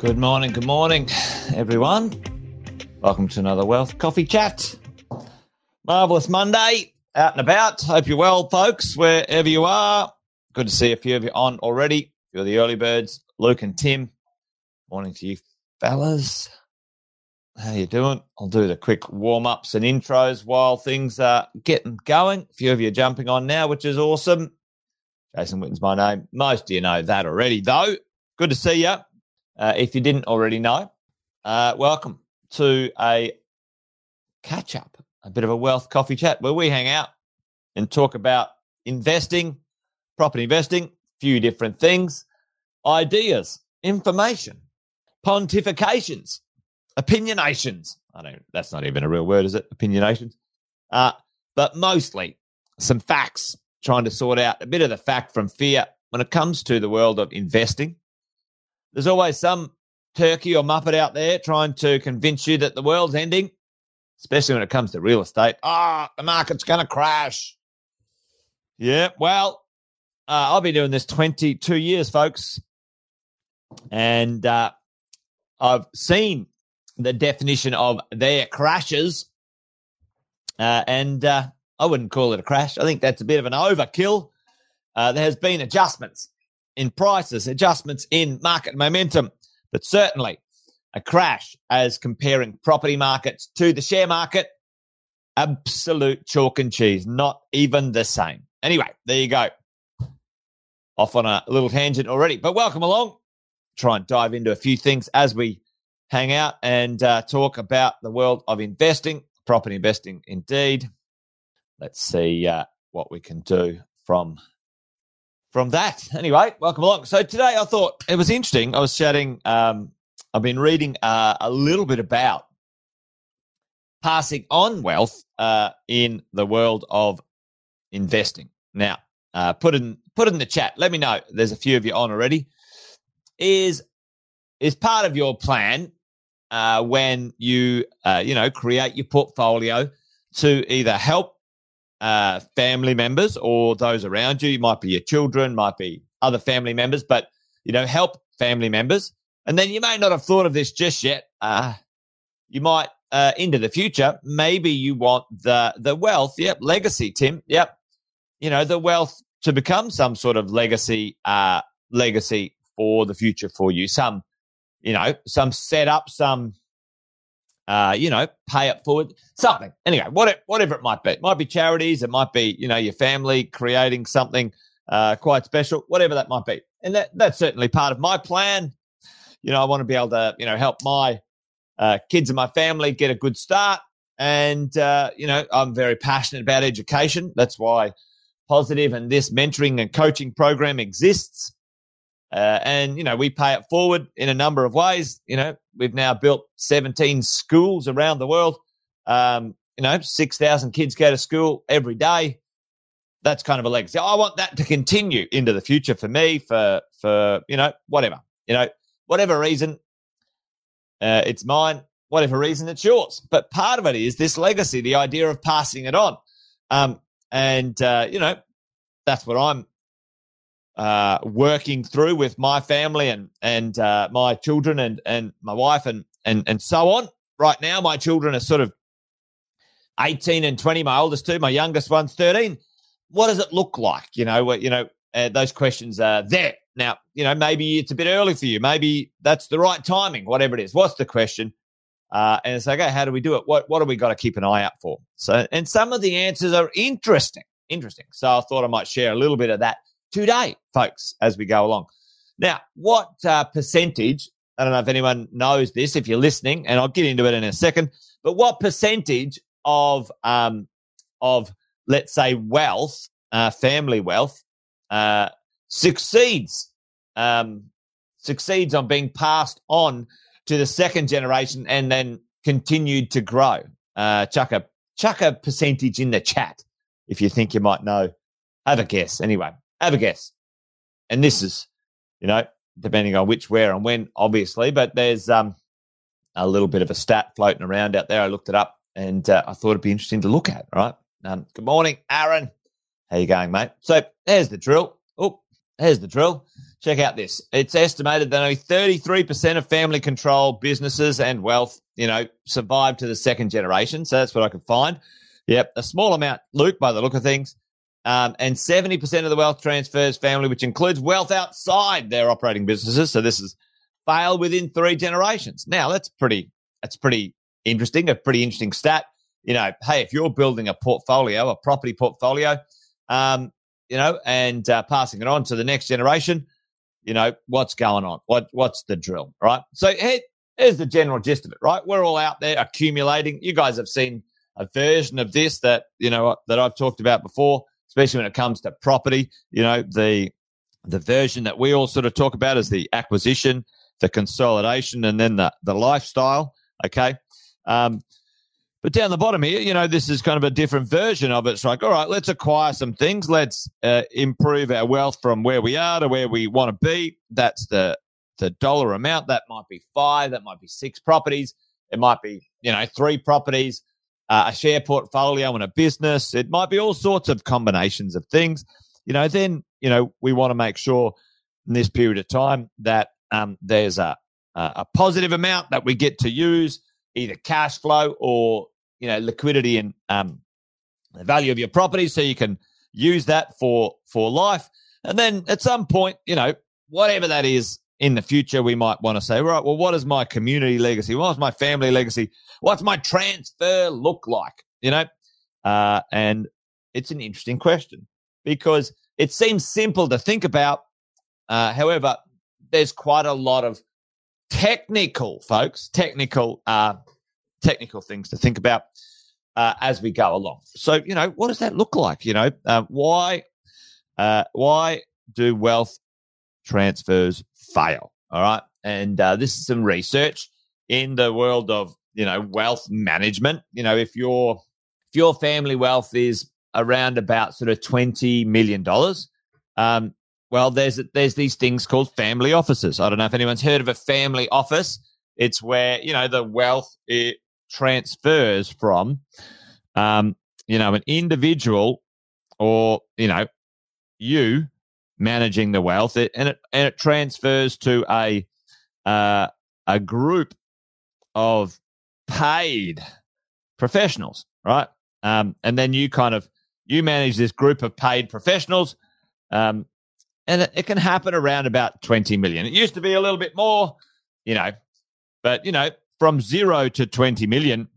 Good morning, good morning, everyone. Welcome to another Wealth Coffee Chat. Marvelous Monday, out and about. Hope you're well, folks, wherever you are. Good to see a few of you on already. You're the early birds, Luke and Tim. Morning to you, fellas. How you doing? I'll do the quick warm ups and intros while things are getting going. A few of you are jumping on now, which is awesome. Jason Witten's my name. Most of you know that already, though. Good to see you. Uh, if you didn't already know, uh, welcome to a catch up, a bit of a wealth coffee chat where we hang out and talk about investing, property investing, a few different things, ideas, information, pontifications, opinionations. I don't. That's not even a real word, is it? Opinionations. Uh, but mostly some facts, trying to sort out a bit of the fact from fear when it comes to the world of investing there's always some turkey or muppet out there trying to convince you that the world's ending, especially when it comes to real estate. Ah, oh, the market's going to crash. Yeah, well, uh, I've been doing this 22 years, folks. And uh, I've seen the definition of their crashes. Uh, and uh, I wouldn't call it a crash. I think that's a bit of an overkill. Uh, there has been adjustments in prices, adjustments in market momentum, but certainly a crash as comparing property markets to the share market. Absolute chalk and cheese, not even the same. Anyway, there you go. Off on a little tangent already, but welcome along. Try and dive into a few things as we hang out and uh, talk about the world of investing, property investing indeed. Let's see uh, what we can do from from that. Anyway, welcome along. So today I thought it was interesting. I was chatting, um, I've been reading uh, a little bit about passing on wealth uh, in the world of investing. Now, uh, put in put in the chat. Let me know. There's a few of you on already. Is is part of your plan uh, when you uh, you know create your portfolio to either help uh, family members or those around you. It might be your children, might be other family members, but you know, help family members. And then you may not have thought of this just yet. Uh, you might uh, into the future. Maybe you want the the wealth. Yep, legacy, Tim. Yep, you know the wealth to become some sort of legacy uh, legacy for the future for you. Some, you know, some setup, some uh, you know, pay it forward, something. Anyway, whatever, whatever it might be. It might be charities. It might be, you know, your family creating something uh, quite special, whatever that might be. And that, that's certainly part of my plan. You know, I want to be able to, you know, help my uh, kids and my family get a good start. And, uh, you know, I'm very passionate about education. That's why Positive and this mentoring and coaching program exists. Uh, and, you know, we pay it forward in a number of ways. You know, we've now built 17 schools around the world. Um, you know, 6,000 kids go to school every day. That's kind of a legacy. I want that to continue into the future for me, for, for, you know, whatever, you know, whatever reason, uh, it's mine. Whatever reason, it's yours. But part of it is this legacy, the idea of passing it on. Um, and, uh, you know, that's what I'm uh, working through with my family and and uh, my children and and my wife and and and so on. Right now, my children are sort of eighteen and twenty. My oldest two, my youngest one's thirteen. What does it look like? You know, you know, uh, those questions are there now. You know, maybe it's a bit early for you. Maybe that's the right timing. Whatever it is, what's the question? Uh, and it's like, okay, how do we do it? What what do we got to keep an eye out for? So, and some of the answers are interesting, interesting. So I thought I might share a little bit of that today, folks, as we go along. Now, what uh, percentage? I don't know if anyone knows this. If you're listening, and I'll get into it in a second. But what percentage of um, of let's say wealth, uh, family wealth, uh, succeeds um, succeeds on being passed on to the second generation and then continued to grow? Uh, chuck a chuck a percentage in the chat if you think you might know. Have a guess. Anyway, have a guess. And this is, you know, depending on which, where, and when, obviously, but there's um, a little bit of a stat floating around out there. I looked it up and uh, I thought it'd be interesting to look at. Right. Um, good morning, Aaron. How you going, mate? So there's the drill. Oh, there's the drill. check out this. It's estimated that only 33% of family controlled businesses and wealth, you know, survive to the second generation. So that's what I could find. Yep. A small amount, Luke, by the look of things. Um, and 70% of the wealth transfers family, which includes wealth outside their operating businesses. So this is failed within three generations. Now that's pretty, that's pretty interesting, a pretty interesting stat. You know, hey, if you're building a portfolio, a property portfolio, um, you know, and uh, passing it on to the next generation, you know, what's going on? What what's the drill? Right. So here, here's the general gist of it, right? We're all out there accumulating. You guys have seen a version of this that, you know, that I've talked about before, especially when it comes to property. You know, the the version that we all sort of talk about is the acquisition, the consolidation, and then the the lifestyle. Okay. Um, but down the bottom here, you know, this is kind of a different version of it. It's like, all right, let's acquire some things. Let's uh, improve our wealth from where we are to where we want to be. That's the the dollar amount. That might be five. That might be six properties. It might be, you know, three properties, uh, a share portfolio and a business. It might be all sorts of combinations of things. You know, then, you know, we want to make sure in this period of time that um, there's a, a positive amount that we get to use either cash flow or you know liquidity and um, the value of your property, so you can use that for for life. And then at some point, you know, whatever that is in the future, we might want to say, right, well, what is my community legacy? What's my family legacy? What's my transfer look like? You know, uh, and it's an interesting question because it seems simple to think about. Uh, however, there's quite a lot of technical, folks, technical, uh, technical things to think about uh, as we go along. So, you know, what does that look like? You know, uh, why, uh, why do wealth transfers fail? All right, and uh, this is some research in the world of you know wealth management. You know, if your if your family wealth is around about sort of twenty million dollars, um, well, there's there's these things called family offices. I don't know if anyone's heard of a family office. It's where you know the wealth it transfers from, um, you know, an individual or you know you managing the wealth, it, and it and it transfers to a uh, a group of paid professionals, right? Um, and then you kind of you manage this group of paid professionals. Um, and it, it can happen around about 20 million. It used to be a little bit more, you know, but you know, from zero to 20 million,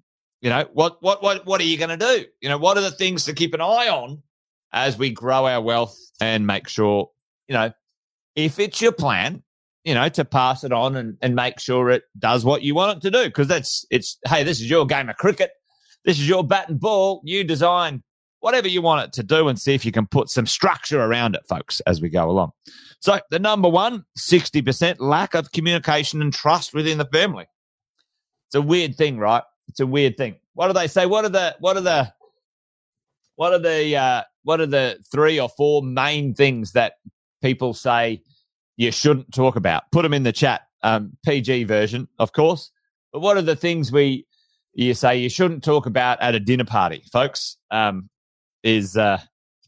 you know, what what what what are you going to do? You know, what are the things to keep an eye on as we grow our wealth and make sure, you know, if it's your plan, you know, to pass it on and, and make sure it does what you want it to do. Because that's it's hey, this is your game of cricket. This is your bat and ball. You design whatever you want it to do and see if you can put some structure around it, folks, as we go along. So, the number one, 60% lack of communication and trust within the family. It's a weird thing, right? It's a weird thing. What do they say? What are the, what are the, what are the, uh, what are the three or four main things that people say you shouldn't talk about? Put them in the chat. Um, PG version, of course. But what are the things we, you say you shouldn't talk about at a dinner party, folks? Um, is uh,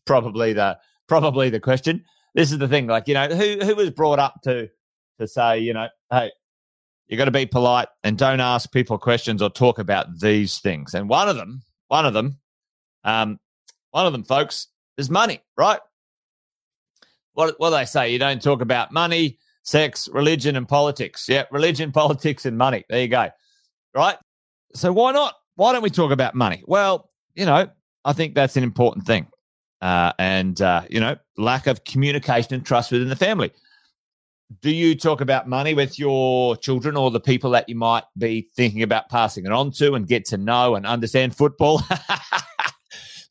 probably the probably the question. This is the thing, like you know, who who was brought up to to say, you know, hey, you got to be polite and don't ask people questions or talk about these things. And one of them, one of them, um, one of them, folks, is money, right? What what they say? You don't talk about money, sex, religion, and politics. Yeah, religion, politics, and money. There you go. Right. So why not? Why don't we talk about money? Well, you know, I think that's an important thing. Uh, and, uh, you know, lack of communication and trust within the family. Do you talk about money with your children or the people that you might be thinking about passing it on to and get to know and understand football?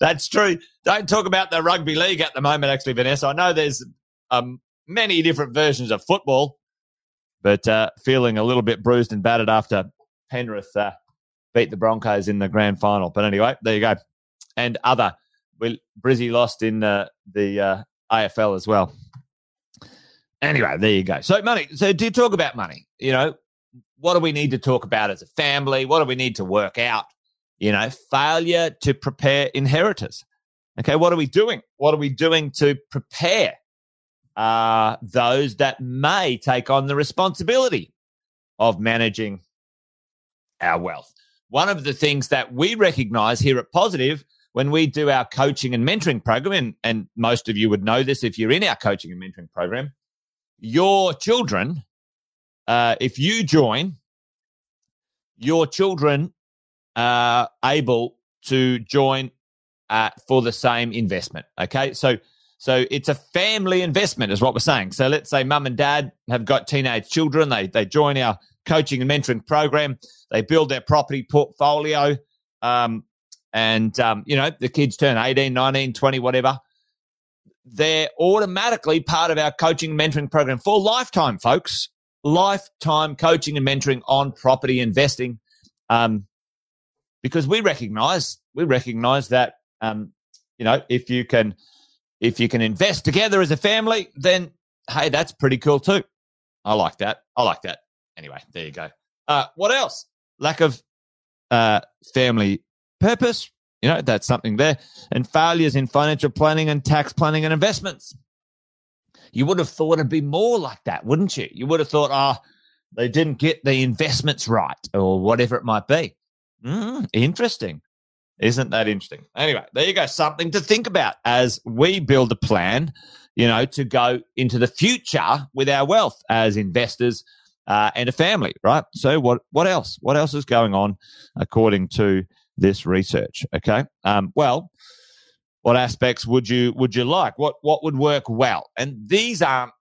That's true. Don't talk about the rugby league at the moment, actually, Vanessa. I know there's um, many different versions of football, but uh, feeling a little bit bruised and battered after Penrith uh, beat the Broncos in the grand final. But anyway, there you go and other. Brizzy lost in uh, the AFL as well. Anyway, there you go. So money. So do you talk about money? You know, what do we need to talk about as a family? What do we need to work out? You know, failure to prepare inheritors. Okay, what are we doing? What are we doing to prepare are those that may take on the responsibility of managing our wealth. One of the things that we recognize here at Positive when we do our coaching and mentoring program, and, and most of you would know this if you're in our coaching and mentoring program, your children, uh, if you join, your children are able to join uh, for the same investment. Okay, so so it's a family investment, is what we're saying. So let's say mum and dad have got teenage children. They they join our coaching and mentoring program. They build their property portfolio. Um, and, um, you know, the kids turn 18, 19, 20, whatever. They're automatically part of our coaching and mentoring program for lifetime, folks. Lifetime coaching and mentoring on property investing. Um, because we recognize, we recognize that, um, you know, if you can, if you can invest together as a family, then hey, that's pretty cool too. I like that. I like that. Anyway, there you go. Uh, what else? Lack of uh, family purpose. You know, that's something there. And failures in financial planning and tax planning and investments. You would have thought it'd be more like that, wouldn't you? You would have thought, ah, oh, they didn't get the investments right or whatever it might be. Mm, interesting. Isn't that interesting? Anyway, there you go. Something to think about as we build a plan, you know, to go into the future with our wealth as investors uh, and a family, right? So what what else? What else is going on according to this research? Okay, um, well, what aspects would you would you like? What what would work well? And these aren't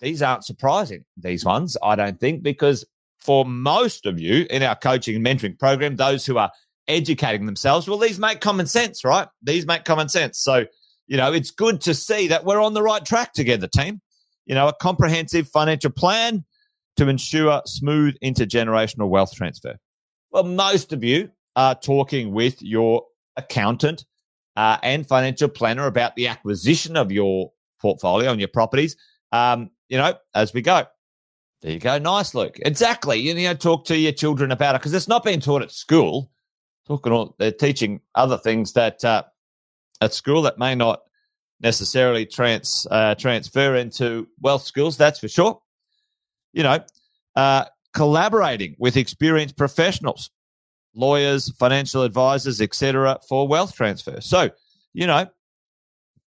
these aren't surprising. These ones, I don't think, because for most of you in our coaching and mentoring program, those who are educating themselves, well, these make common sense, right? These make common sense. So, you know, it's good to see that we're on the right track together, team. You know, a comprehensive financial plan to ensure smooth intergenerational wealth transfer? Well, most of you are talking with your accountant uh, and financial planner about the acquisition of your portfolio and your properties. Um, you know, as we go. There you go. Nice, Luke. Exactly. You know, talk to your children about it because it's not being taught at school. Talking, all, they're teaching other things that uh, at school that may not necessarily trans uh, transfer into wealth skills. That's for sure you know, uh, collaborating with experienced professionals, lawyers, financial advisors, etc., for wealth transfer. So, you know,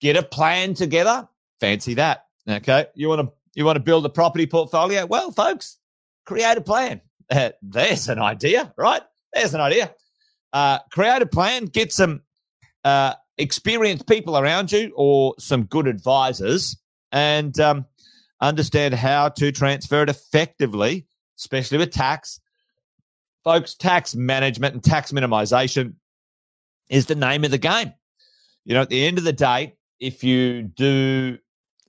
get a plan together. Fancy that. Okay, you want to you want to build a property portfolio? Well, folks, create a plan. Uh, there's an idea, right? There's an idea. Uh, create a plan. Get some uh, experienced people around you or some good advisors, and um, understand how to transfer it effectively, especially with tax. Folks, tax management and tax minimization is the name of the game. You know, at the end of the day, if you do,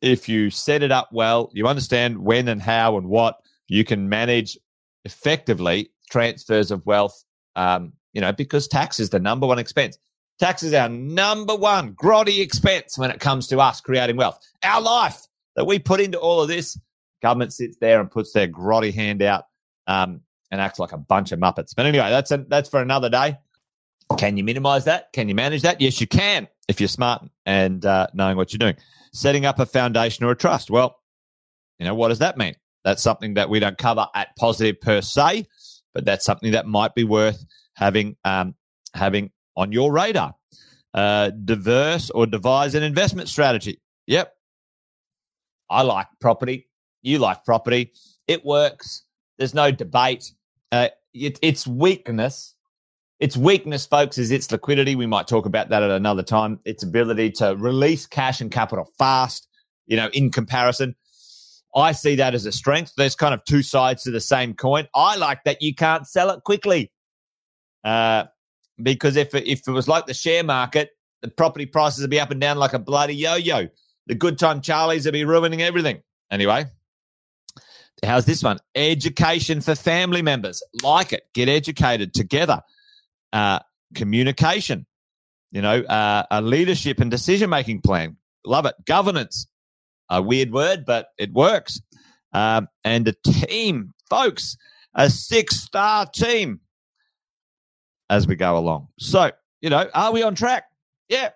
if you set it up well, you understand when and how and what you can manage effectively transfers of wealth, um, you know, because tax is the number one expense. Tax is our number one grotty expense when it comes to us creating wealth. Our life that we put into all of this. Government sits there and puts their grotty hand out um, and acts like a bunch of muppets. But anyway, that's a, that's for another day. Can you minimize that? Can you manage that? Yes, you can if you're smart and uh, knowing what you're doing. Setting up a foundation or a trust. Well, you know, what does that mean? That's something that we don't cover at positive per se, but that's something that might be worth having um, having on your radar. Uh, diverse or devise an investment strategy. Yep, I like property. You like property. It works. There's no debate. Uh, it, its weakness, its weakness, folks, is its liquidity. We might talk about that at another time. Its ability to release cash and capital fast, you know, in comparison. I see that as a strength. There's kind of two sides to the same coin. I like that you can't sell it quickly. Uh, because if it, if it was like the share market, the property prices would be up and down like a bloody yo-yo the good time Charlies would be ruining everything. Anyway, how's this one? Education for family members. Like it. Get educated together. Uh, communication. You know, uh, a leadership and decision making plan. Love it. Governance. A weird word, but it works. Um, and a team, folks, a six star team as we go along. So, you know, are we on track? Yeah,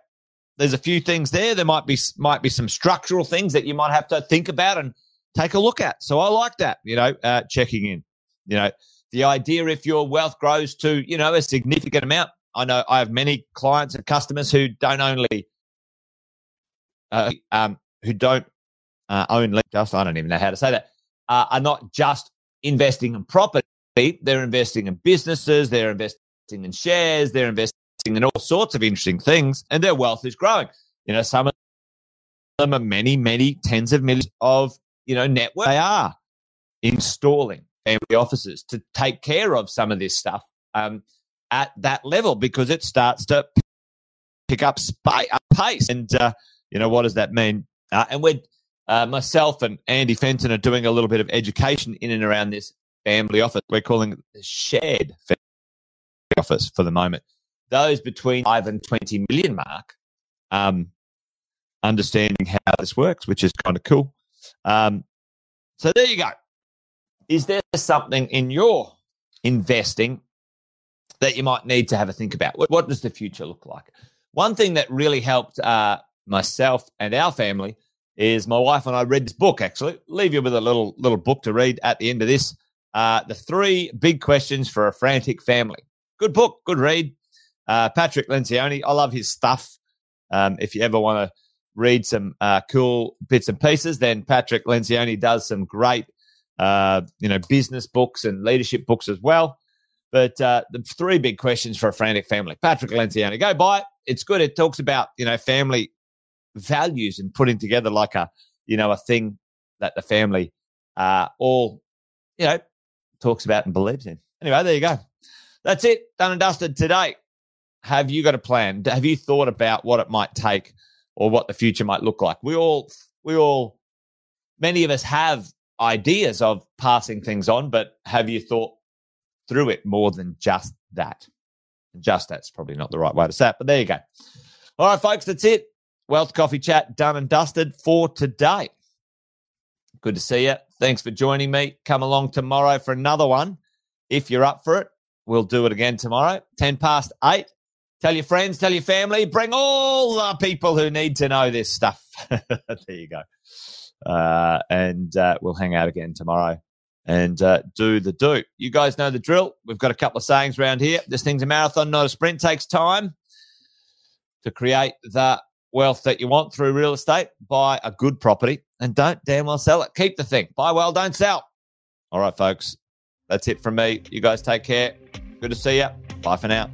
there's a few things there. There might be might be some structural things that you might have to think about and take a look at. So I like that, you know, uh, checking in. You know, the idea if your wealth grows to you know a significant amount. I know I have many clients and customers who don't only uh, um, who don't uh, own just I don't even know how to say that uh, are not just investing in property. They're investing in businesses. They're investing in shares. They're investing in all sorts of interesting things, and their wealth is growing. You know, some of them are many, many tens of millions of you know network. They are installing family offices to take care of some of this stuff um, at that level because it starts to pick up sp- pace. And uh, you know, what does that mean? Uh, and we're uh, myself and Andy Fenton are doing a little bit of education in and around this family office. We're calling it the shared family office for the moment. Those between five and 20 million mark, um, understanding how this works, which is kind of cool. Um, so there you go. Is there something in your investing that you might need to have a think about? What, what does the future look like? One thing that really helped uh, myself and our family is my wife and I read this book. Actually, leave you with a little little book to read at the end of this. Uh, the three big questions for a frantic family. Good book, good read. Uh, Patrick Lencioni, I love his stuff. Um, if you ever want to read some uh, cool bits and pieces, then Patrick Lencioni does some great, uh, you know, business books and leadership books as well. But uh, the three big questions for a frantic family. Patrick Lencioni, go buy it. It's good. It talks about you know family values and putting together like a you know a thing that the family uh, all you know talks about and believes in. Anyway, there you go. That's it. Done and dusted today. Have you got a plan? Have you thought about what it might take or what the future might look like? We all we all many of us have ideas of passing things on, but have you thought through it more than just that? Just that's probably not the right way to say it, but there you go. All right, folks, that's it. Wealth Coffee Chat done and dusted for today. Good to see you. Thanks for joining me. Come along tomorrow for another one. If you're up for it, we'll do it again tomorrow, 10 past 8. Tell your friends, tell your family, bring all the people who need to know this stuff. there you go. Uh, and uh, we'll hang out again tomorrow and uh, do the do. You guys know the drill. We've got a couple of sayings around here. This thing's a marathon, not a sprint. Takes time to create the wealth that you want through real estate, buy a good property and don't damn well sell it. Keep the thing. Buy well, don't sell. All right, folks. That's it from me. You guys take care. Good to see you. Bye for now.